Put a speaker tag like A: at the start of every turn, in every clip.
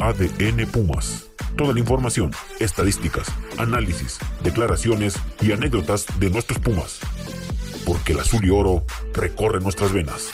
A: ADN Pumas. Toda la información, estadísticas, análisis, declaraciones y anécdotas de nuestros Pumas. Porque el azul y oro recorre nuestras venas.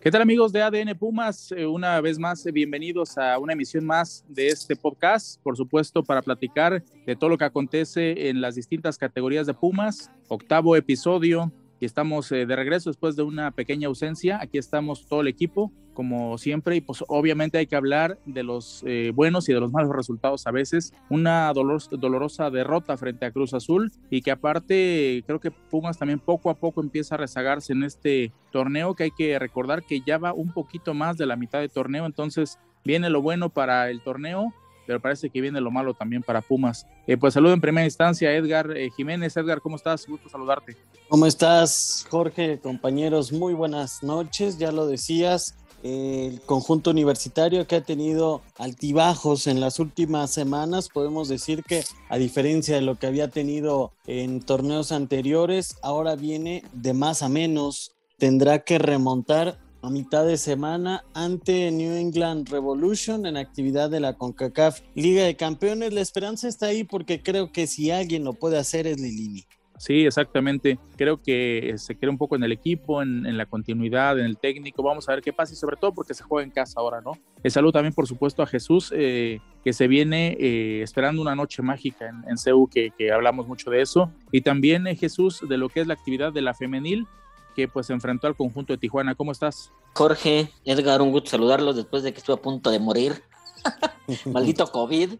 B: ¿Qué tal amigos de ADN Pumas? Eh, una vez más, eh, bienvenidos a una emisión más de este podcast, por supuesto, para platicar de todo lo que acontece en las distintas categorías de Pumas. Octavo episodio, y estamos eh, de regreso después de una pequeña ausencia. Aquí estamos todo el equipo, como siempre, y pues obviamente hay que hablar de los eh, buenos y de los malos resultados a veces. Una dolorosa derrota frente a Cruz Azul y que aparte creo que Pumas también poco a poco empieza a rezagarse en este torneo que hay que recordar que ya va un poquito más de la mitad de torneo, entonces viene lo bueno para el torneo pero parece que viene lo malo también para Pumas. Eh, pues saludo en primera instancia Edgar eh, Jiménez. Edgar, ¿cómo estás? Gusto saludarte.
C: ¿Cómo estás, Jorge? Compañeros, muy buenas noches. Ya lo decías, el conjunto universitario que ha tenido altibajos en las últimas semanas, podemos decir que a diferencia de lo que había tenido en torneos anteriores, ahora viene de más a menos. Tendrá que remontar a mitad de semana ante New England Revolution en actividad de la CONCACAF Liga de Campeones. La esperanza está ahí porque creo que si alguien lo puede hacer es Lilini.
B: Sí, exactamente. Creo que se quiere un poco en el equipo, en, la continuidad, en el técnico. Vamos a ver qué pasa y sobre todo porque se juega en casa ahora, ¿no? El saludo también, por supuesto, a Jesús, eh, que se viene eh, esperando una noche mágica en, en CEU, que, hablamos mucho de eso. Y también, eh, Jesús, de lo que es la actividad de la femenil, que pues se enfrentó al conjunto de Tijuana. ¿Cómo estás?
D: Jorge, Edgar, un gusto saludarlos después de que estuve a punto de morir. Maldito COVID.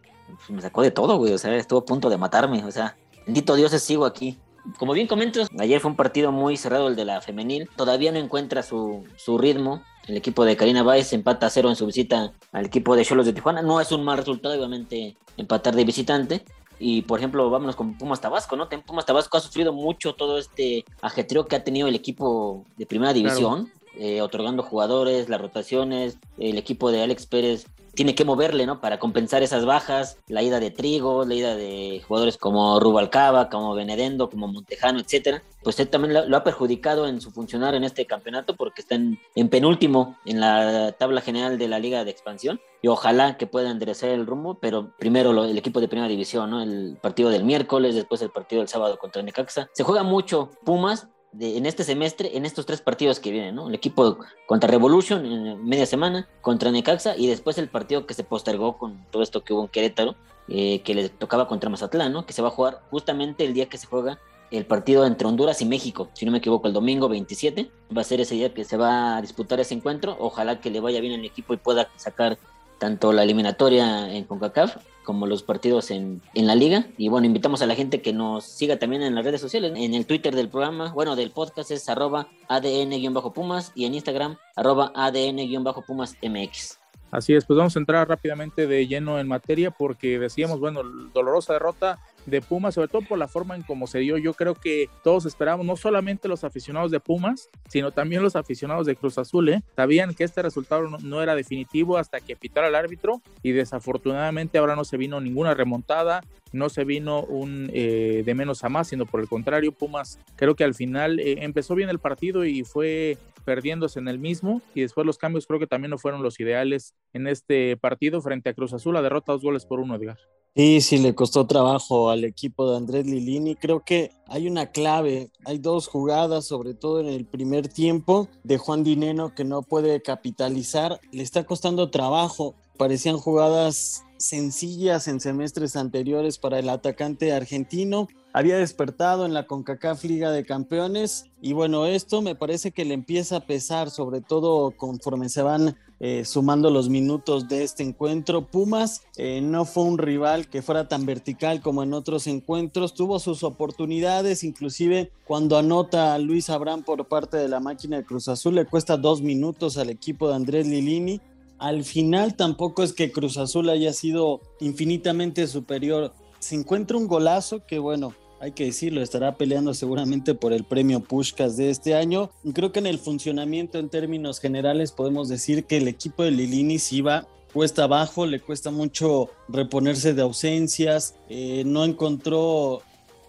D: Me sacó de todo, güey. O sea, estuvo a punto de matarme. O sea, bendito Dios, sigo aquí. Como bien comentas, ayer fue un partido muy cerrado el de la femenil. Todavía no encuentra su, su ritmo. El equipo de Karina Báez empata a cero en su visita al equipo de Cholos de Tijuana. No es un mal resultado, obviamente, empatar de visitante. Y por ejemplo, vámonos con Pumas Tabasco, ¿no? Pumas Tabasco ha sufrido mucho todo este ajetreo que ha tenido el equipo de primera división, eh, otorgando jugadores, las rotaciones, el equipo de Alex Pérez tiene que moverle, ¿no? Para compensar esas bajas, la ida de Trigo, la ida de jugadores como Rubalcaba, como Benedendo, como Montejano, etcétera. Pues él también lo, ha perjudicado en su funcionar en este campeonato porque está en, penúltimo en la tabla general de la Liga de Expansión y ojalá que pueda enderezar el rumbo, pero primero el equipo de primera división, ¿no? El partido del miércoles, después el partido del sábado contra Necaxa. Se juega mucho Pumas, en este semestre, en estos tres partidos que vienen, ¿no? El equipo contra Revolution en media semana, contra Necaxa y después el partido que se postergó con todo esto que hubo en Querétaro, eh, que le tocaba contra Mazatlán, ¿no? Que se va a jugar justamente el día que se juega el partido entre Honduras y México, si no me equivoco, el domingo 27. Va a ser ese día que se va a disputar ese encuentro. Ojalá que le vaya bien al equipo y pueda sacar tanto la eliminatoria en CONCACAF como los partidos en, en, la liga. Y bueno, invitamos a la gente que nos siga también en las redes sociales. En el Twitter del programa, bueno, del podcast es arroba ADN-Pumas y en Instagram arroba ADN-Pumas MX.
B: Así es, pues vamos a entrar rápidamente de lleno en materia porque decíamos, bueno, dolorosa derrota de Pumas, sobre todo por la forma en cómo se dio. Yo creo que todos esperábamos, no solamente los aficionados de Pumas, sino también los aficionados de Cruz Azul, ¿eh? sabían que este resultado no, era definitivo hasta que pitara el árbitro y desafortunadamente ahora no se vino ninguna remontada, no se vino un eh, de menos a más, sino por el contrario, Pumas creo que al final eh, empezó bien el partido y fue perdiéndose en el mismo y después los cambios creo que también no fueron los ideales en este partido frente a Cruz Azul, la derrota dos goles por uno, Edgar.
C: Sí, sí, le costó trabajo al equipo de Andrés Lilini. Creo que hay una clave, hay dos jugadas, sobre todo en el primer tiempo, de Juan Dineno que no puede capitalizar. Le está costando trabajo. Parecían jugadas sencillas en semestres anteriores para el atacante argentino. Había despertado en la CONCACAF Liga de Campeones y bueno, esto me parece que le empieza a pesar, sobre todo conforme se van eh, sumando los minutos de este encuentro. Pumas eh, no fue un rival que fuera tan vertical como en otros encuentros, tuvo sus oportunidades, inclusive cuando anota a Luis Abraham por parte de la máquina de Cruz Azul, le cuesta dos minutos al equipo de Andrés Lilini al final tampoco es que Cruz Azul haya sido infinitamente superior. Se encuentra un golazo que, bueno, hay que decirlo, estará peleando seguramente por el premio Pushkas de este año. Creo que en el funcionamiento en términos generales podemos decir que el equipo de Lilini sí va cuesta abajo, le cuesta mucho reponerse de ausencias, eh, no encontró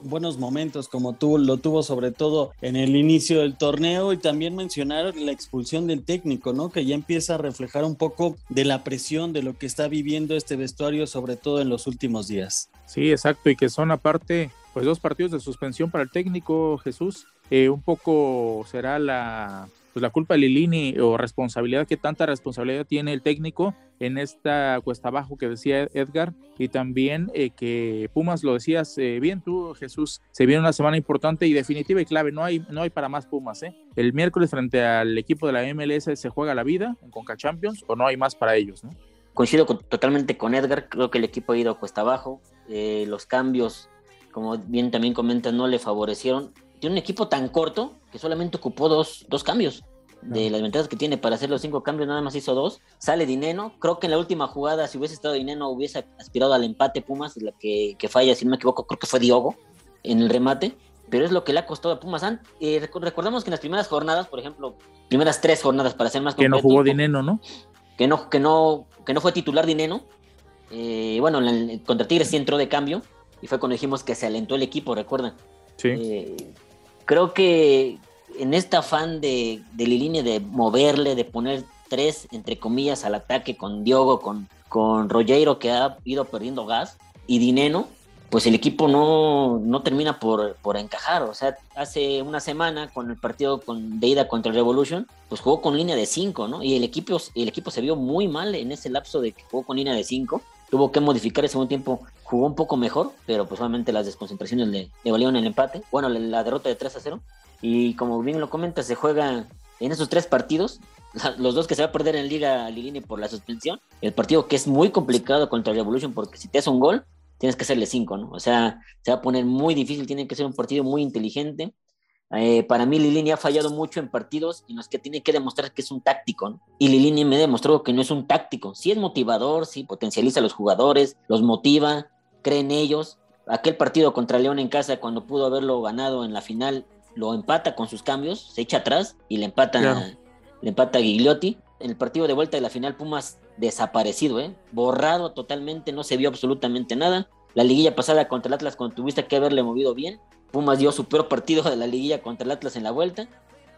C: buenos momentos como tuvo, lo tuvo sobre todo en el inicio del torneo y también mencionar la expulsión del técnico, ¿no? Que ya empieza a reflejar un poco de la presión de lo que está viviendo este vestuario, sobre todo en los últimos días.
B: Sí, exacto, y que son aparte, pues dos partidos de suspensión para el técnico Jesús. Eh, un poco será la pues la culpa de Lilini o responsabilidad, que tanta responsabilidad tiene el técnico en esta cuesta abajo que decía Edgar y también eh, que Pumas lo decías eh, bien tú Jesús se viene una semana importante y definitiva y clave no hay no hay para más Pumas ¿eh? el miércoles frente al equipo de la MLS se juega la vida en Conca Champions o no hay más para ellos ¿no?
D: coincido totalmente con Edgar creo que el equipo ha ido cuesta abajo eh, los cambios como bien también comentan no le favorecieron tiene un equipo tan corto que solamente ocupó dos, dos cambios. De las ventajas que tiene para hacer los cinco cambios, nada más hizo dos. Sale Dineno. Creo que en la última jugada, si hubiese estado Dineno, hubiese aspirado al empate Pumas, la que, que falla, si no me equivoco, creo que fue Diogo en el remate. Pero es lo que le ha costado a Pumas. Eh, recordamos que en las primeras jornadas, por ejemplo, primeras tres jornadas para ser más
B: Que no jugó Dineno, ¿no?
D: Que no, que no, que no fue titular Dineno. Eh, bueno, contra Tigres sí entró de cambio. Y fue cuando dijimos que se alentó el equipo, recuerdan.
B: Sí.
D: Eh, creo que en este afán de, de Lilini de moverle, de poner tres, entre comillas, al ataque con Diogo, con, con Rogero, que ha ido perdiendo gas, y Dineno, pues el equipo no, no termina por, por, encajar. O sea, hace una semana con el partido con, de ida contra el Revolution, pues jugó con línea de cinco, ¿no? Y el equipo, el equipo se vio muy mal en ese lapso de que jugó con línea de cinco. Tuvo que modificar el segundo tiempo, jugó un poco mejor, pero pues obviamente las desconcentraciones le, le valieron el empate. Bueno, la derrota de 3 a 0. Y como bien lo comenta, se juega en esos tres partidos, los dos que se va a perder en Liga Lilini por la suspensión, el partido que es muy complicado contra Revolution porque si te hace un gol, tienes que hacerle cinco, ¿no? O sea, se va a poner muy difícil, tiene que ser un partido muy inteligente. Eh, para mí Lilini ha fallado mucho en partidos en los que tiene que demostrar que es un táctico, ¿no? Y Lilini me ha demostrado que no es un táctico, sí es motivador, sí potencializa a los jugadores, los motiva, cree en ellos. Aquel partido contra León en casa, cuando pudo haberlo ganado en la final, lo empata con sus cambios, se echa atrás y le empata, le empata a Gigliotti. En el partido de vuelta de la final, Pumas desaparecido, ¿eh? borrado totalmente, no se vio absolutamente nada. La liguilla pasada contra el Atlas, cuando tuviste que haberle movido bien, Pumas dio su peor partido de la liguilla contra el Atlas en la vuelta.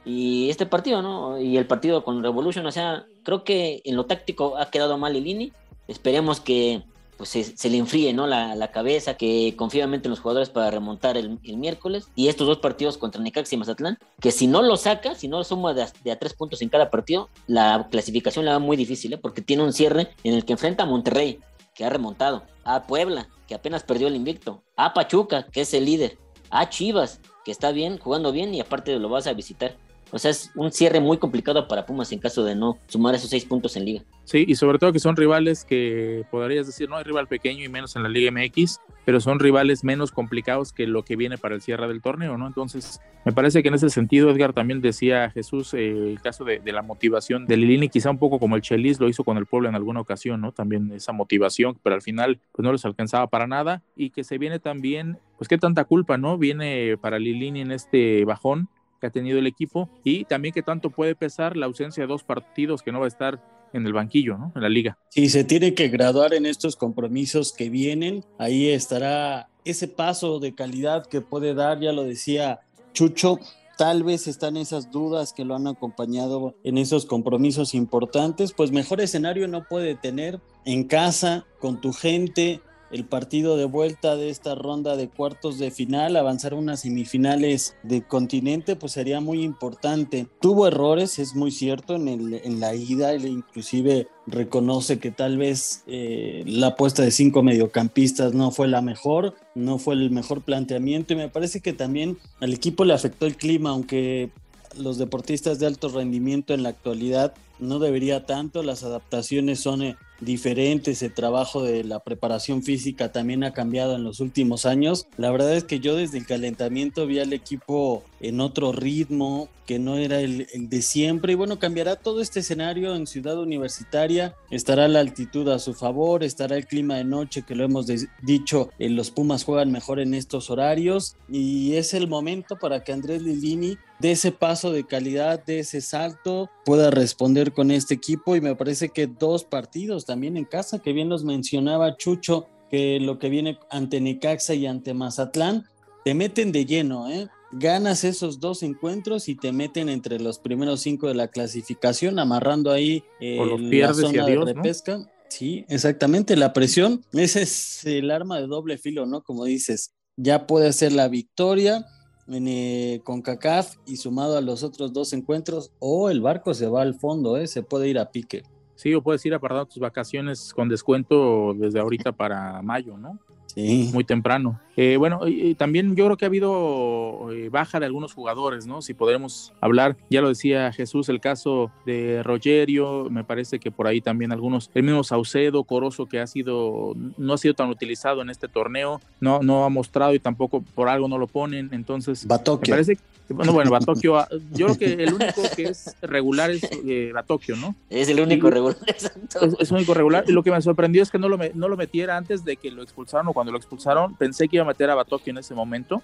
D: Y este partido, ¿no? Y el partido con Revolution, o sea, creo que en lo táctico ha quedado mal Lini. Esperemos que pues se, le enfríe ¿no? La, cabeza, que confiadamente en los jugadores para remontar el, miércoles. Y estos dos partidos contra Necaxa y Mazatlán, que si no lo saca, si no lo suma de a, tres puntos en cada partido, la clasificación la va muy difícil, ¿eh? porque tiene un cierre en el que enfrenta a Monterrey, que ha remontado, a Puebla, que apenas perdió el invicto, a Pachuca, que es el líder, a Chivas, que está bien, jugando bien y aparte lo vas a visitar. O sea, es un cierre muy complicado para Pumas en caso de no sumar esos seis puntos en liga.
B: Sí, y sobre todo que son rivales que podrías decir, no hay rival pequeño y menos en la Liga MX, pero son rivales menos complicados que lo que viene para el cierre del torneo, ¿no? Entonces, me parece que en ese sentido, Edgar también decía Jesús, eh, el caso de, la motivación de Lilini, quizá un poco como el Chelis lo hizo con el pueblo en alguna ocasión, ¿no? También esa motivación, pero al final, pues no les alcanzaba para nada y que se viene también, pues qué tanta culpa, ¿no? Viene para Lilini en este bajón que ha tenido el equipo y también que tanto puede pesar la ausencia de dos partidos que no va a estar en el banquillo, ¿no? En la liga.
C: Sí, se tiene que graduar en estos compromisos que vienen. Ahí estará ese paso de calidad que puede dar, ya lo decía Chucho, tal vez están esas dudas que lo han acompañado en esos compromisos importantes, pues mejor escenario no puede tener en casa, con tu gente, el partido de vuelta de esta ronda de cuartos de final, avanzar unas semifinales de continente, pues sería muy importante. Tuvo errores, es muy cierto, en, el, en la ida, él inclusive reconoce que tal vez eh, la apuesta de cinco mediocampistas no fue la mejor, no fue el mejor planteamiento y me parece que también al equipo le afectó el clima, aunque los deportistas de alto rendimiento en la actualidad no debería tanto, las adaptaciones son eh, diferentes, el trabajo de la preparación física también ha cambiado en los últimos años. La verdad es que yo desde el calentamiento vi al equipo en otro ritmo que no era el, de siempre. Y bueno, cambiará todo este escenario en Ciudad Universitaria, estará la altitud a su favor, estará el clima de noche que lo hemos dicho, eh, los Pumas juegan mejor en estos horarios. Y es el momento para que Andrés Lilini de ese paso de calidad, de ese salto, pueda responder con este equipo y me parece que dos partidos también en casa, que bien los mencionaba Chucho, que lo que viene ante Necaxa y ante Mazatlán, te meten de lleno, ¿eh? Ganas esos dos encuentros y te meten entre los primeros cinco de la clasificación, amarrando ahí
B: eh, la zona de repesca.
C: Sí, exactamente. La presión, ese es el arma de doble filo, ¿no? Como dices, ya puede ser la victoria eh, con CACAF y sumado a los otros dos encuentros, o el barco se va al fondo, ¿eh? se puede ir a pique.
B: Sí, o puedes ir a parar tus vacaciones con descuento desde ahorita para mayo, ¿no? muy temprano. Eh, bueno, y, también yo creo que ha habido eh, baja de algunos jugadores, ¿no? Si podremos hablar, ya lo decía Jesús, el caso de Rogerio, me parece que por ahí también algunos, el mismo Saucedo, Corozo, que ha sido, no ha sido tan utilizado en este torneo, no, no ha mostrado y tampoco por algo no lo ponen, entonces
C: Batokio.
B: me parece bueno, bueno, Batokio, ah, yo creo que el único que es regular es eh, Batokio, ¿no?
D: Es el único regular,
B: exacto. Es, el único regular. Y lo que me sorprendió es que no lo, no lo metiera antes de que lo expulsaron o cuando lo expulsaron. Pensé que iba a meter a Batokio en ese momento,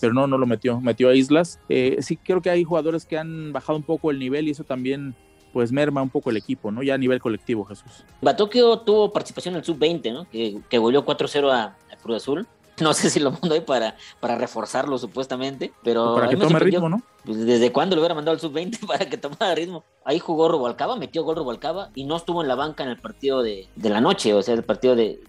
B: pero no, no lo metió. Metió a Islas. Eh, sí, creo que hay jugadores que han bajado un poco el nivel y eso también pues merma un poco el equipo, ¿no? Ya a nivel colectivo, Jesús.
D: Batokio tuvo participación en el sub-20, ¿no? Que, que volvió 4-0 a, a Cruz Azul No sé si lo mando ahí para, para reforzarlo supuestamente, pero...
B: Para que tome ritmo, ¿no?
D: Pues, ¿Desde cuándo lo hubiera mandado al sub-20 para que tomara ritmo? Ahí jugó Robalcaba, metió gol Robalcaba y no estuvo en la banca en el partido de, la noche, o sea, el partido del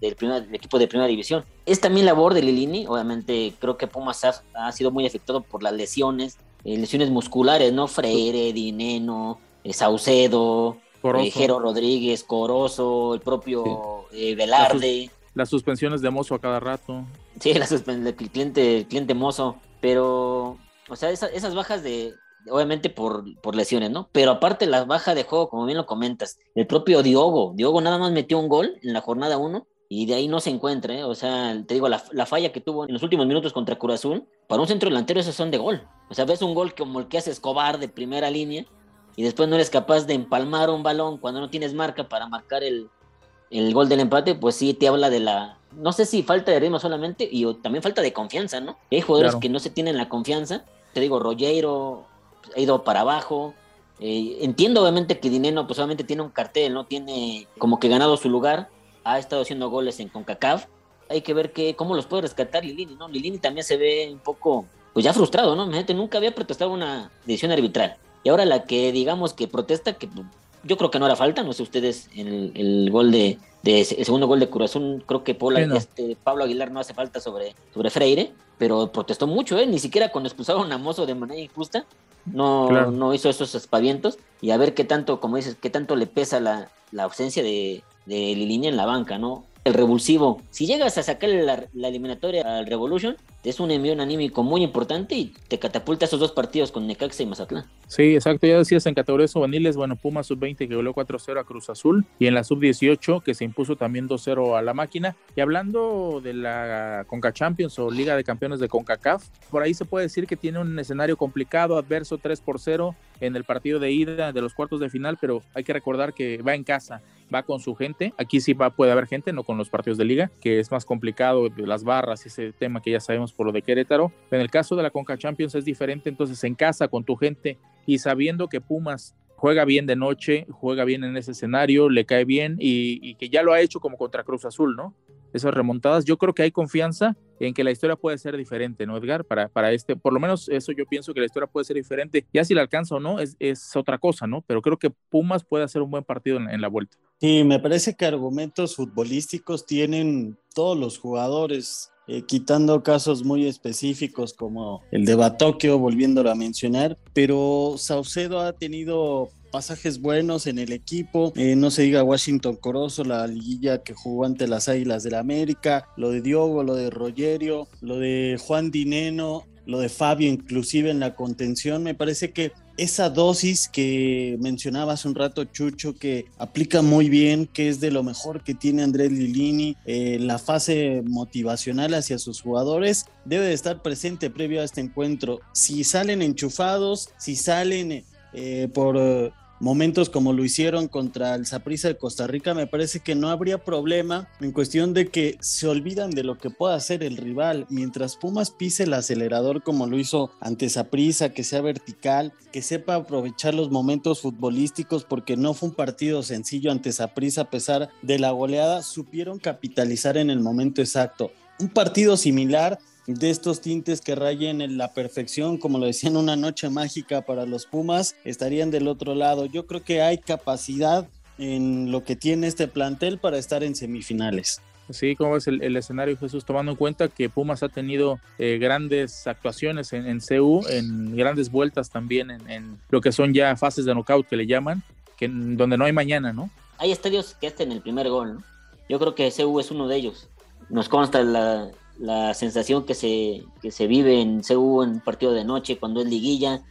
D: equipo de primera división. Es también labor de Lilini, obviamente creo que Pumas ha, sido muy afectado por las lesiones, eh, lesiones musculares, ¿no? Freire, Dineno, eh, Saucedo, eh, Jero Rodríguez, Corozo, el propio Velarde
B: las suspensiones de mozo a cada rato.
D: Sí, el cliente, cliente mozo, pero, o sea, esas bajas de, obviamente por, por lesiones, ¿no? Pero aparte la baja de juego, como bien lo comentas, el propio Diogo, Diogo nada más metió un gol en la jornada 1 y de ahí no se encuentra, ¿eh? O sea, te digo, la, la, falla que tuvo en los últimos minutos contra Cruz Azul, para un centro delantero esos son de gol. O sea, ves un gol como el que hace Escobar de primera línea y después no eres capaz de empalmar un balón cuando no tienes marca para marcar el, el gol del empate, pues sí te habla de la, no sé si falta de ritmo solamente y también falta de confianza, ¿no? Hay jugadores que no se tienen la confianza. Te digo, Rollero ha ido para abajo. Eh, entiendo obviamente que Dineno pues obviamente tiene un cartel, ¿no? Tiene como que ganado su lugar. Ha estado haciendo goles en CONCACAF. Hay que ver que, cómo los puede rescatar Lilini, ¿no? Lilini también se ve un poco, pues ya frustrado, ¿no? Gente nunca había protestado una decisión arbitral. Y ahora la que digamos que protesta, que yo creo que no era falta, no sé ustedes, el, el gol de, el segundo gol de Curazón, creo que este, Pablo Aguilar no hace falta sobre, sobre Freire, pero protestó mucho, ¿eh? ni siquiera cuando expulsaron a Mozo de manera injusta, no, no hizo esos espavientos, y a ver qué tanto, como dices, qué tanto le pesa la, la ausencia de, de Liliña en la banca, ¿no? Revulsivo. Si llegas a sacar la, eliminatoria al Revolution, es un envío anímico muy importante y te catapulta esos dos partidos con Necaxa y Mazatlán.
B: Sí, exacto. Ya decías en categorías juveniles, bueno, Puma sub-20 que goleó 4-0 a Cruz Azul y en la sub-18 que se impuso también 2-0 a la máquina. Y hablando de la Conca Champions o Liga de Campeones de CONCACAF, por ahí se puede decir que tiene un escenario complicado, adverso 3 por 0 en el partido de ida de los cuartos de final, pero hay que recordar que va en casa va con su gente. Aquí sí va, puede haber gente, no con los partidos de liga, que es más complicado, las barras, ese tema que ya sabemos por lo de Querétaro. En el caso de la Conca Champions es diferente, entonces en casa con tu gente y sabiendo que Pumas juega bien de noche, juega bien en ese escenario, le cae bien y, y que ya lo ha hecho como contra Cruz Azul, ¿no? Esas remontadas. Yo creo que hay confianza en que la historia puede ser diferente, ¿no, Edgar? Para, para este, por lo menos eso yo pienso que la historia puede ser diferente. Ya si la alcanza o no, es, es otra cosa, ¿no? Pero creo que Pumas puede hacer un buen partido en, la vuelta.
C: Sí, me parece que argumentos futbolísticos tienen todos los jugadores. Eh, quitando casos muy específicos como el de Batokio, volviéndolo a mencionar, pero Saucedo ha tenido pasajes buenos en el equipo. Eh, no se diga Washington Corozo, la liguilla que jugó ante las Águilas del la América, lo de Diogo, lo de Rogerio, lo de Juan Dineno, lo de Fabio, inclusive en la contención. Me parece que esa dosis que mencionaba hace un rato Chucho, que aplica muy bien, que es de lo mejor que tiene Andrés Lilini, eh, la fase motivacional hacia sus jugadores, debe de estar presente previo a este encuentro. Si salen enchufados, si salen eh, por momentos como lo hicieron contra el Saprissa de Costa Rica, me parece que no habría problema en cuestión de que se olvidan de lo que pueda hacer el rival. Mientras Pumas pise el acelerador como lo hizo ante Saprissa, que sea vertical, que sepa aprovechar los momentos futbolísticos, porque no fue un partido sencillo ante Saprissa a pesar de la goleada, supieron capitalizar en el momento exacto. Un partido similar de estos tintes que rayen en la perfección, como lo decían, una noche mágica para los Pumas, estarían del otro lado. Yo creo que hay capacidad en lo que tiene este plantel para estar en semifinales.
B: Sí, como es el, escenario, Jesús, tomando en cuenta que Pumas ha tenido eh, grandes actuaciones en, en, CU, en grandes vueltas también en, lo que son ya fases de knockout que le llaman, que donde no hay mañana, ¿no?
D: Hay estadios que hacen el primer gol, ¿no? Yo creo que CU es uno de ellos. Nos consta la, la sensación que se, que se vive en CU en partido de noche, cuando es liguilla,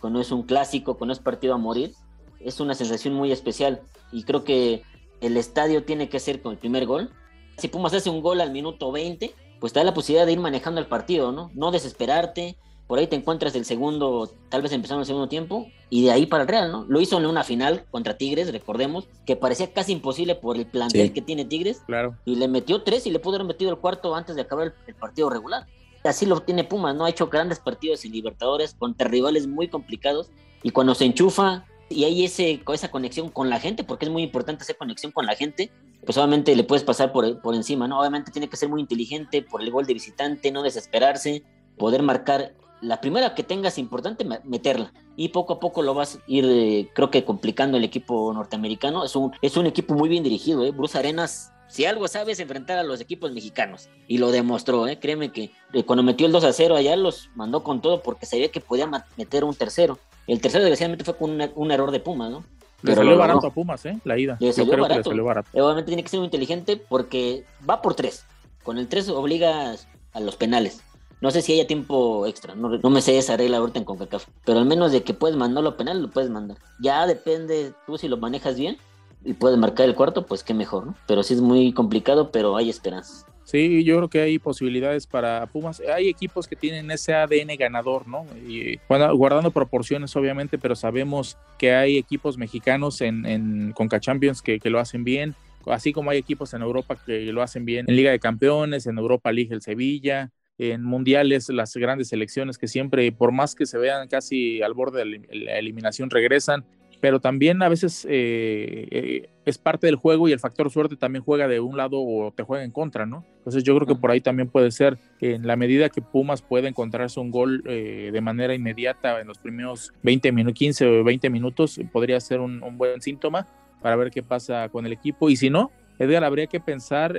D: cuando es un clásico, cuando es partido a morir. Es una sensación muy especial y creo que el estadio tiene que ser con el primer gol si Pumas hace un gol al minuto 20, pues te da la posibilidad de ir manejando el partido, ¿no? No desesperarte, por ahí te encuentras el segundo, tal vez empezando el segundo tiempo, y de ahí para el Real, ¿no? Lo hizo en una final contra Tigres, recordemos, que parecía casi imposible por el plantel que tiene Tigres.
B: Claro.
D: Y le metió tres y le pudo haber metido el cuarto antes de acabar el, partido regular. Así lo tiene Pumas, ¿no? Ha hecho grandes partidos en Libertadores contra rivales muy complicados, y cuando se enchufa, y hay ese, esa conexión con la gente, porque es muy importante hacer conexión con la gente, pues obviamente le puedes pasar por, por encima, ¿no? Obviamente tiene que ser muy inteligente por el gol de visitante, no desesperarse, poder marcar la primera que tengas importante, meterla. Y poco a poco lo vas a ir, eh, creo que complicando el equipo norteamericano. Es un, es un equipo muy bien dirigido, ¿eh? Bruce Arenas, si algo sabe es enfrentar a los equipos mexicanos. Y lo demostró, ¿eh? Créeme que eh, cuando metió el 2 a 0 allá los mandó con todo porque sabía que podía meter un tercero. El tercero, desgraciadamente, fue con un error de Puma, ¿no?
B: Le salió barato a Pumas, ¿eh? La ida.
D: Le salió, barato. Obviamente tiene que ser muy inteligente porque va por tres. Con el tres obliga a los penales. No sé si haya tiempo extra, no, me sé esa regla ahorita en CONCACAF, pero al menos de que puedes mandarlo a penal, lo puedes mandar. Ya depende tú si lo manejas bien y puedes marcar el cuarto, pues qué mejor, ¿no? Pero sí es muy complicado, pero hay esperanzas.
B: Sí, yo creo que hay posibilidades para Pumas. Hay equipos que tienen ese ADN ganador, ¿no? Y, guardando proporciones, obviamente, pero sabemos que hay equipos mexicanos en, en Conca Champions que, que lo hacen bien, así como hay equipos en Europa que lo hacen bien en Liga de Campeones, en Europa League el Sevilla, en mundiales las grandes selecciones que siempre, por más que se vean casi al borde de la eliminación, regresan pero también a veces eh, eh, es parte del juego y el factor suerte también juega de un lado o te juega en contra, ¿no? Entonces yo creo que por ahí también puede ser, en la medida que Pumas puede encontrarse un gol eh, de manera inmediata en los primeros 20 minutos, 15 o 20 minutos, podría ser un, buen síntoma para ver qué pasa con el equipo. Y si no, Edgar, habría que pensar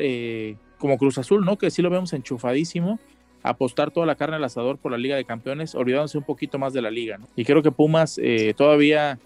B: como Cruz Azul, ¿no? Que sí lo vemos enchufadísimo, apostar toda la carne al asador por la Liga de Campeones, olvidándose un poquito más de la liga, ¿no? Y creo que Pumas todavía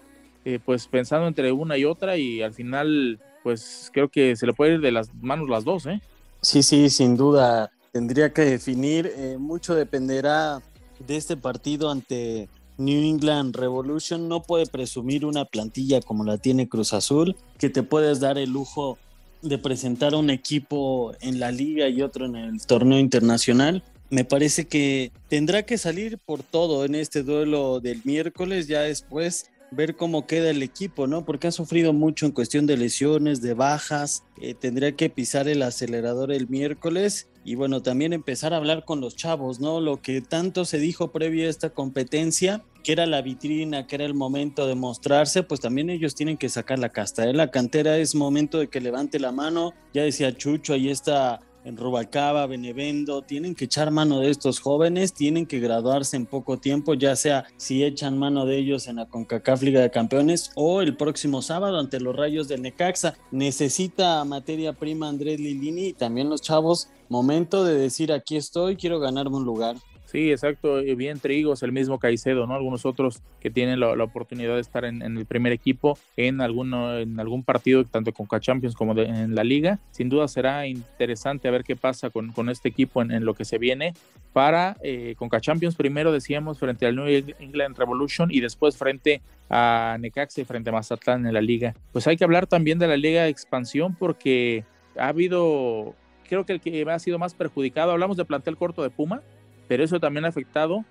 B: eh, pues pensando entre una y otra y al final pues creo que se le puede ir de las manos las dos, ¿eh?
C: Sí, sí, sin duda. Tendría que definir, eh, mucho dependerá de este partido ante New England Revolution. No puede presumir una plantilla como la tiene Cruz Azul, que te puedes dar el lujo de presentar un equipo en la liga y otro en el torneo internacional. Me parece que tendrá que salir por todo en este duelo del miércoles, ya después ver cómo queda el equipo, ¿no? Porque ha sufrido mucho en cuestión de lesiones, de bajas. Eh, tendría que pisar el acelerador el miércoles y bueno, también empezar a hablar con los chavos, ¿no? Lo que tanto se dijo previo a esta competencia, que era la vitrina, que era el momento de mostrarse, pues también ellos tienen que sacar la casta. ¿eh? La cantera es momento de que levante la mano. Ya decía Chucho, ahí está en Rubacaba, Benevendo, tienen que echar mano de estos jóvenes, tienen que graduarse en poco tiempo, ya sea si echan mano de ellos en la CONCACAF Liga de Campeones o el próximo sábado ante los Rayos del Necaxa. Necesita materia prima Andrés Lilini y también los chavos, momento de decir aquí estoy, quiero ganarme un lugar.
B: Sí, exacto. Bien Trigos, el mismo Caicedo, ¿no? Algunos otros que tienen la, oportunidad de estar en, el primer equipo en, alguno, en algún partido, tanto con Champions como en la liga. Sin duda será interesante a ver qué pasa con, con este equipo en, lo que se viene para eh, Champions primero decíamos frente al New England Revolution y después frente a Necaxa y frente a Mazatlán en la liga. Pues hay que hablar también de la liga de expansión porque ha habido, creo que el que ha sido más perjudicado, hablamos de plantel corto de Puma, pero eso también ha afectado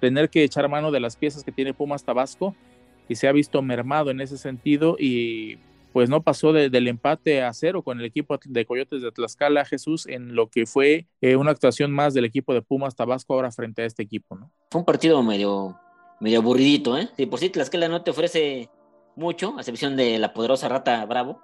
B: tener que echar mano de las piezas que tiene Pumas Tabasco y se ha visto mermado en ese sentido y pues no pasó del empate a cero con el equipo de Coyotes de Tlaxcala, Jesús, en lo que fue eh, una actuación más del equipo de Pumas Tabasco ahora frente a este equipo, ¿no?
D: Fue un partido medio, medio aburridito, ¿eh? Si por sí Tlaxcala no te ofrece mucho, a excepción de la poderosa rata Bravo.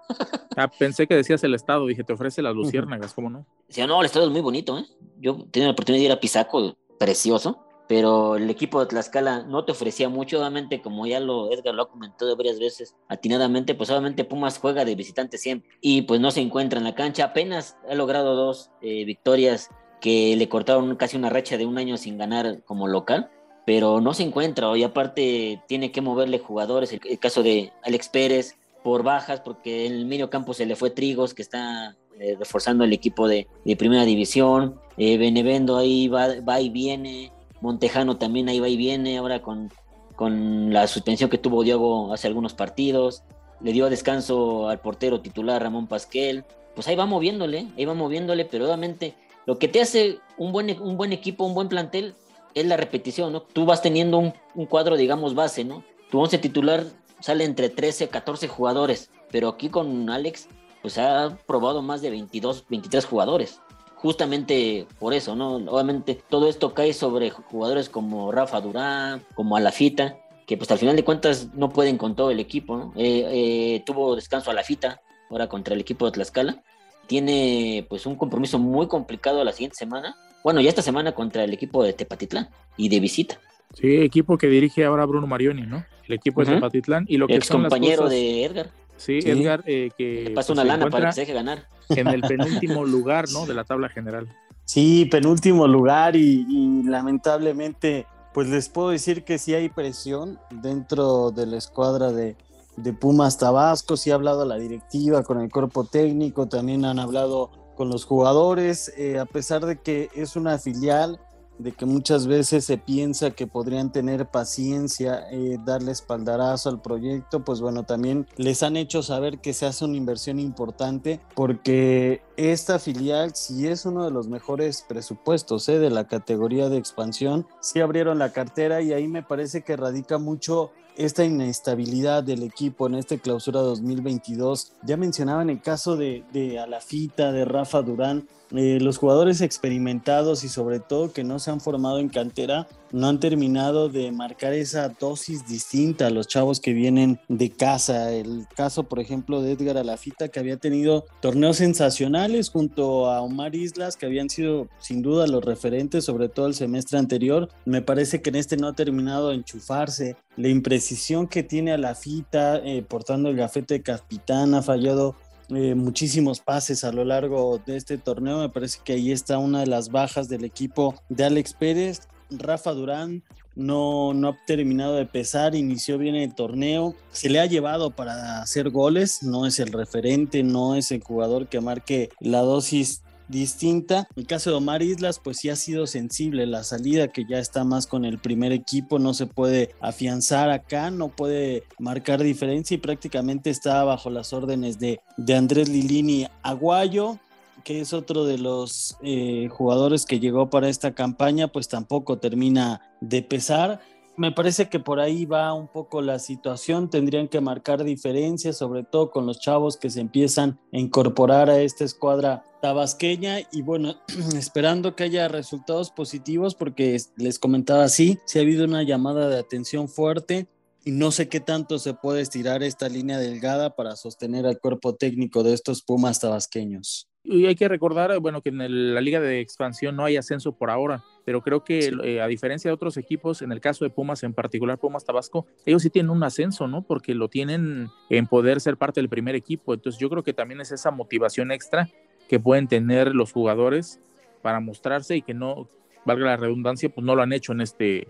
B: ah, pensé que decías el estado, dije, te ofrece las luciérnagas, ¿cómo no?
D: Sí, no, el estado es muy bonito, ¿eh? Yo tenía la oportunidad de ir a Pisaco, precioso, pero el equipo de Tlaxcala no te ofrecía mucho, obviamente, como ya lo Edgar lo ha comentado varias veces, atinadamente, pues obviamente Pumas juega de visitante siempre y pues no se encuentra en la cancha, apenas ha logrado dos eh, victorias que le cortaron casi una racha de un año sin ganar como local, pero no se encuentra. Y aparte tiene que moverle jugadores, el, caso de Alex Pérez por bajas, porque en el medio campo se le fue Trigos, que está eh, reforzando el equipo de, primera división, eh, Benevendo ahí va, y viene, Montejano también ahí va y viene, ahora con, con la suspensión que tuvo Diego hace algunos partidos, le dio descanso al portero titular Ramón Pasquel, pues ahí va moviéndole, ahí va moviéndole, pero obviamente lo que te hace un buen, un buen equipo, un buen plantel, es la repetición, ¿no? Tú vas teniendo un, un cuadro, digamos, base, ¿no? Tu once titular sale entre 13, 14 jugadores, pero aquí con Alex, pues ha probado más de 22, 23 jugadores justamente por eso, ¿no? Obviamente todo esto cae sobre jugadores como Rafa Durán, como Alafita, que pues al final de cuentas no pueden con todo el equipo, ¿no? Eh, eh, tuvo descanso Alafita ahora contra el equipo de Tlaxcala. Tiene pues un compromiso muy complicado la siguiente semana. Bueno, ya esta semana contra el equipo de Tepatitlán y de visita.
B: Sí, equipo que dirige ahora Bruno Marioni, ¿no? El equipo de Tepatitlán y lo que
D: Ex compañero de Edgar.
B: Sí, Edgar, eh, que...
D: pasa una lana para que se deje ganar.
B: En el penúltimo lugar, ¿no? De la tabla general.
C: Sí, penúltimo lugar y, lamentablemente, pues les puedo decir que sí hay presión dentro de la escuadra de, de Pumas Tabasco, sí ha hablado la directiva con el cuerpo técnico, también han hablado con los jugadores, eh, a pesar de que es una filial, de que muchas veces se piensa que podrían tener paciencia, eh, darle espaldarazo al proyecto, pues bueno, también les han hecho saber que se hace una inversión importante porque esta filial sí es uno de los mejores presupuestos eh, de la categoría de expansión, sí abrieron la cartera y ahí me parece que radica mucho esta inestabilidad del equipo en esta clausura 2022. Ya mencionaban el caso de, de Alafita, de Rafa Durán, eh, los jugadores experimentados y sobre todo que no se han formado en cantera no han terminado de marcar esa dosis distinta a los chavos que vienen de casa. El caso, por ejemplo, de Edgar Alafita, que había tenido torneos sensacionales junto a Omar Islas, que habían sido sin duda los referentes, sobre todo el semestre anterior. Me parece que en este no ha terminado de enchufarse. La imprecisión que tiene Alafita eh, portando el gafete de capitán ha fallado eh, muchísimos pases a lo largo de este torneo. Me parece que ahí está una de las bajas del equipo de Alex Pérez. Rafa Durán no, no ha terminado de pesar, inició bien el torneo, se le ha llevado para hacer goles, no es el referente, no es el jugador que marque la dosis distinta. El caso de Omar Islas, pues sí ha sido sensible la salida, que ya está más con el primer equipo, no se puede afianzar acá, no puede marcar diferencia y prácticamente está bajo las órdenes de, de Andrés Lilini Aguayo que es otro de los eh, jugadores que llegó para esta campaña, pues tampoco termina de pesar me parece que por ahí va un poco la situación. Tendrían que marcar diferencias, sobre todo con los chavos que se empiezan a incorporar a esta escuadra tabasqueña. Y bueno, esperando que haya resultados positivos, porque les comentaba así, si ha habido una llamada de atención fuerte. Y no sé qué tanto se puede estirar esta línea delgada para sostener al cuerpo técnico de estos Pumas tabasqueños.
B: Y hay que recordar, bueno, que en la liga de expansión no hay ascenso por ahora, pero creo que eh, a diferencia de otros equipos, en el caso de Pumas, en particular Pumas Tabasco, ellos sí tienen un ascenso, ¿no? Porque lo tienen en poder ser parte del primer equipo. Entonces yo creo que también es esa motivación extra que pueden tener los jugadores para mostrarse y que no, valga la redundancia, pues no lo han hecho en este,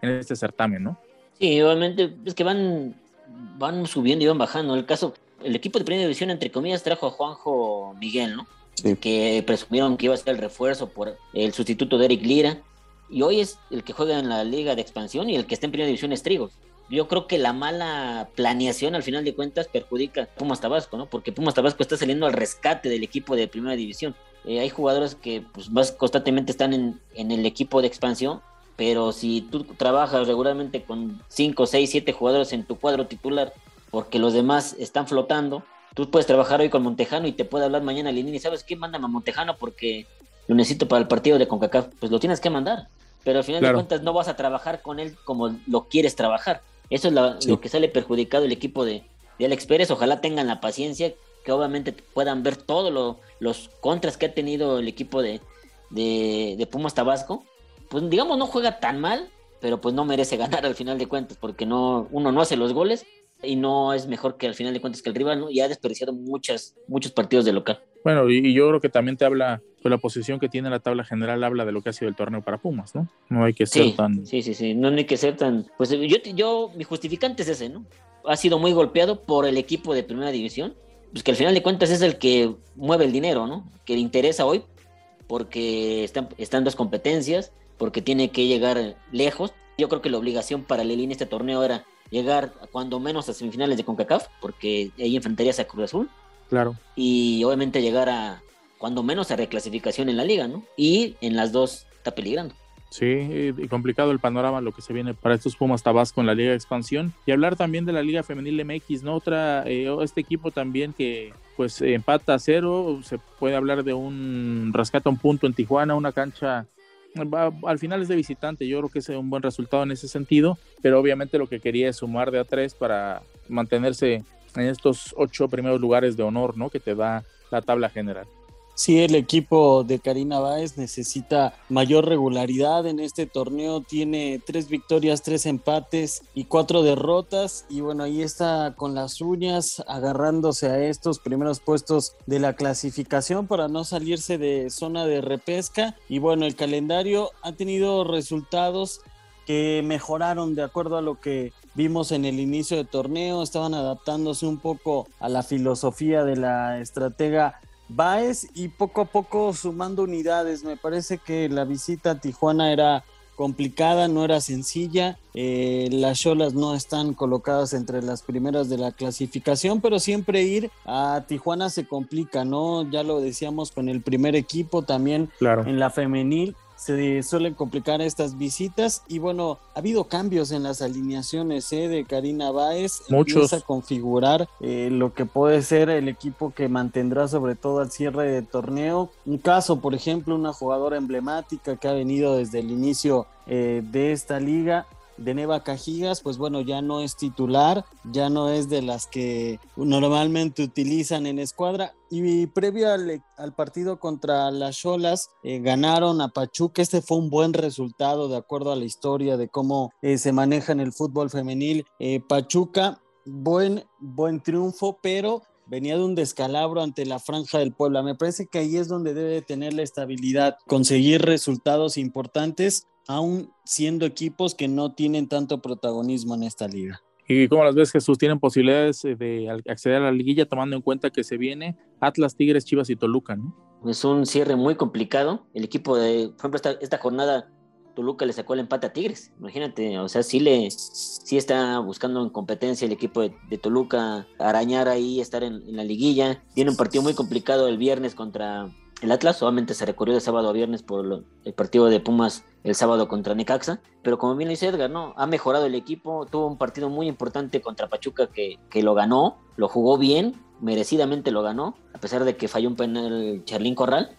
B: en este certamen, ¿no?
D: Sí, obviamente es que van, van subiendo y van bajando. El caso, el equipo de primera división, entre comillas, trajo a Juanjo Miguel, ¿no? Que presumieron que iba a ser el refuerzo por el sustituto de Eric Lira. Y hoy es el que juega en la liga de expansión y el que está en primera división es Trigos. Yo creo que la mala planeación al final de cuentas perjudica a Pumas Tabasco, ¿no? Porque Pumas Tabasco está saliendo al rescate del equipo de primera división. Eh, hay jugadores que pues, más constantemente están en, en el equipo de expansión, pero si tú trabajas regularmente con 5, 6, 7 jugadores en tu cuadro titular, porque los demás están flotando, Tú puedes trabajar hoy con Montejano y te puede hablar mañana Linini. ¿Sabes qué? Mándame a Montejano porque lo necesito para el partido de CONCACAF. Pues lo tienes que mandar. Pero al final de cuentas no vas a trabajar con él como lo quieres trabajar. Eso es lo que sale perjudicado el equipo de, de, Alex Pérez. Ojalá tengan la paciencia que obviamente puedan ver todos los contras que ha tenido el equipo de, de, de Pumas Tabasco, pues digamos no juega tan mal, pero pues no merece ganar al final de cuentas, porque no, uno no hace los goles y no es mejor que al final de cuentas que el rival, ¿no? Y ha desperdiciado muchas, muchos partidos de local.
B: Bueno, y, yo creo que también te habla, pues la posición que tiene la tabla general habla de lo que ha sido el torneo para Pumas, ¿no? No hay que ser tan...
D: Sí, sí, sí, no hay que ser tan... Pues yo, yo, mi justificante es ese, ¿no? Ha sido muy golpeado por el equipo de primera división, pues que al final de cuentas es el que mueve el dinero, ¿no? Que le interesa hoy porque están, están dos competencias, porque tiene que llegar lejos. Yo creo que la obligación para Lelín este torneo era llegar cuando menos a semifinales de CONCACAF, porque ahí enfrentarías a Cruz Azul.
B: Claro.
D: Y obviamente llegar a cuando menos a reclasificación en la liga, ¿no? Y en las dos está peligrando.
B: Sí, y complicado el panorama, lo que se viene para estos Pumas Tabasco en la Liga de Expansión. Y hablar también de la Liga Femenil MX, ¿no? Otra, eh, este equipo también que pues empata a cero, se puede hablar de un rescate a un punto en Tijuana, una cancha al final es de visitante, yo creo que es un buen resultado en ese sentido, pero obviamente lo que quería es sumar de a tres para mantenerse en estos ocho primeros lugares de honor, ¿no? Que te da la tabla general.
C: Sí, el equipo de Karina Báez necesita mayor regularidad en este torneo. Tiene tres victorias, tres empates y cuatro derrotas. Y bueno, ahí está con las uñas agarrándose a estos primeros puestos de la clasificación para no salirse de zona de repesca. Y bueno, el calendario ha tenido resultados que mejoraron de acuerdo a lo que vimos en el inicio del torneo, estaban adaptándose un poco a la filosofía de la estratega Baez y poco a poco sumando unidades. Me parece que la visita a Tijuana era complicada, no era sencilla. Eh, las Cholas no están colocadas entre las primeras de la clasificación, pero siempre ir a Tijuana se complica, ¿no? Ya lo decíamos con el primer equipo, también
B: claro.
C: en la femenil se suelen complicar estas visitas y bueno, ha habido cambios en las alineaciones ¿eh? de Karina Báez.
B: Muchos.
C: Empieza a configurar eh, lo que puede ser el equipo que mantendrá sobre todo al cierre de torneo. Un caso, por ejemplo, una jugadora emblemática que ha venido desde el inicio eh, de esta liga de Neva Cajigas, pues bueno, ya no es titular, ya no es de las que normalmente utilizan en escuadra. Y previo al, partido contra las Cholas, eh, ganaron a Pachuca. Este fue un buen resultado de acuerdo a la historia de cómo eh, se maneja en el fútbol femenil. Eh, Pachuca, buen, buen triunfo, pero venía de un descalabro ante la franja del Puebla. Me parece que ahí es donde debe tener la estabilidad, conseguir resultados importantes aún siendo equipos que no tienen tanto protagonismo en esta liga.
B: ¿Y cómo las ves, Jesús? ¿Tienen posibilidades eh, de acceder a la liguilla tomando en cuenta que se viene Atlas, Tigres, Chivas y Toluca, ¿no?
D: Es un cierre muy complicado. El equipo de, por ejemplo, esta, jornada Toluca le sacó el empate a Tigres. Imagínate, o sea, sí, le, sí está buscando en competencia el equipo de, Toluca arañar ahí, estar en, en, la liguilla. Tiene un partido muy complicado el viernes contra el Atlas solamente se recorrió de sábado a viernes por el partido de Pumas el sábado contra Necaxa, pero como bien dice Edgar, ¿no? Ha mejorado el equipo, tuvo un partido muy importante contra Pachuca que, que lo ganó, lo jugó bien, merecidamente lo ganó, a pesar de que falló un penal Charlín Corral,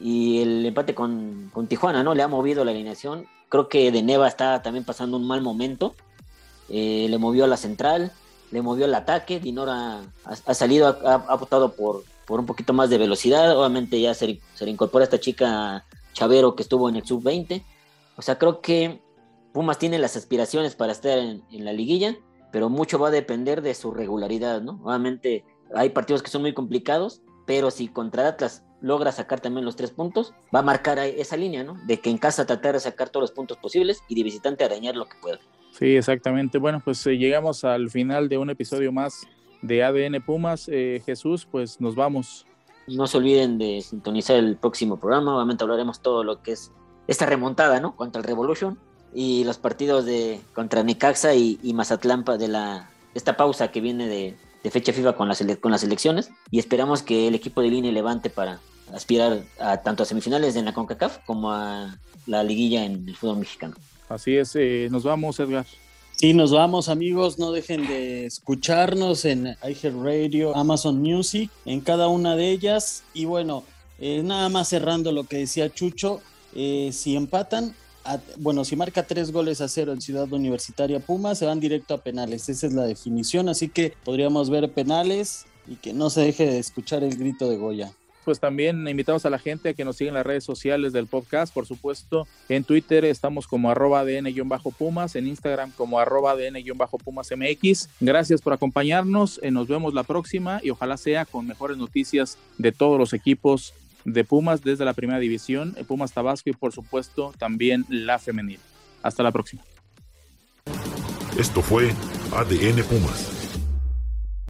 D: y el empate con, con, Tijuana, ¿no? Le ha movido la alineación, creo que De Neva está también pasando un mal momento, eh, le movió a la central, le movió el ataque, Dinora ha, salido, ha, ha, votado por, por un poquito más de velocidad. Obviamente ya se, se incorpora esta chica Chavero que estuvo en el sub-20. O sea, creo que Pumas tiene las aspiraciones para estar en, la liguilla, pero mucho va a depender de su regularidad, ¿no? Obviamente hay partidos que son muy complicados, pero si contra Atlas logra sacar también los tres puntos, va a marcar esa línea, ¿no? De que en casa tratar de sacar todos los puntos posibles y de visitante arañar lo que pueda.
B: Sí, exactamente. Bueno, pues eh, llegamos al final de un episodio más de ADN Pumas. Eh, Jesús, pues nos vamos.
D: No se olviden de sintonizar el próximo programa. Obviamente hablaremos todo lo que es esta remontada, ¿no? Contra el Revolution y los partidos de contra Necaxa y, y Mazatlán de la esta pausa que viene de, fecha FIFA con las, con las elecciones y esperamos que el equipo de línea levante para aspirar a tanto a semifinales en la CONCACAF como a la liguilla en el fútbol mexicano.
B: Así es, eh, nos vamos Edgar.
C: Sí, nos vamos amigos, no dejen de escucharnos en Radio, Amazon Music, en cada una de ellas. Y bueno, eh, nada más cerrando lo que decía Chucho, eh, si empatan, bueno, si marca tres goles a cero en Ciudad Universitaria Puma, se van directo a penales, esa es la definición, así que podríamos ver penales y que no se deje de escuchar el grito de Goya.
B: Pues también invitamos a la gente a que nos siga en las redes sociales del podcast, por supuesto. En Twitter estamos como arroba ADN-Pumas, en Instagram como arroba ADN-Pumas MX. Gracias por acompañarnos, eh, nos vemos la próxima y ojalá sea con mejores noticias de todos los equipos de Pumas desde la primera división, eh, Pumas Tabasco y por supuesto también la femenil. Hasta la próxima.
A: Esto fue ADN Pumas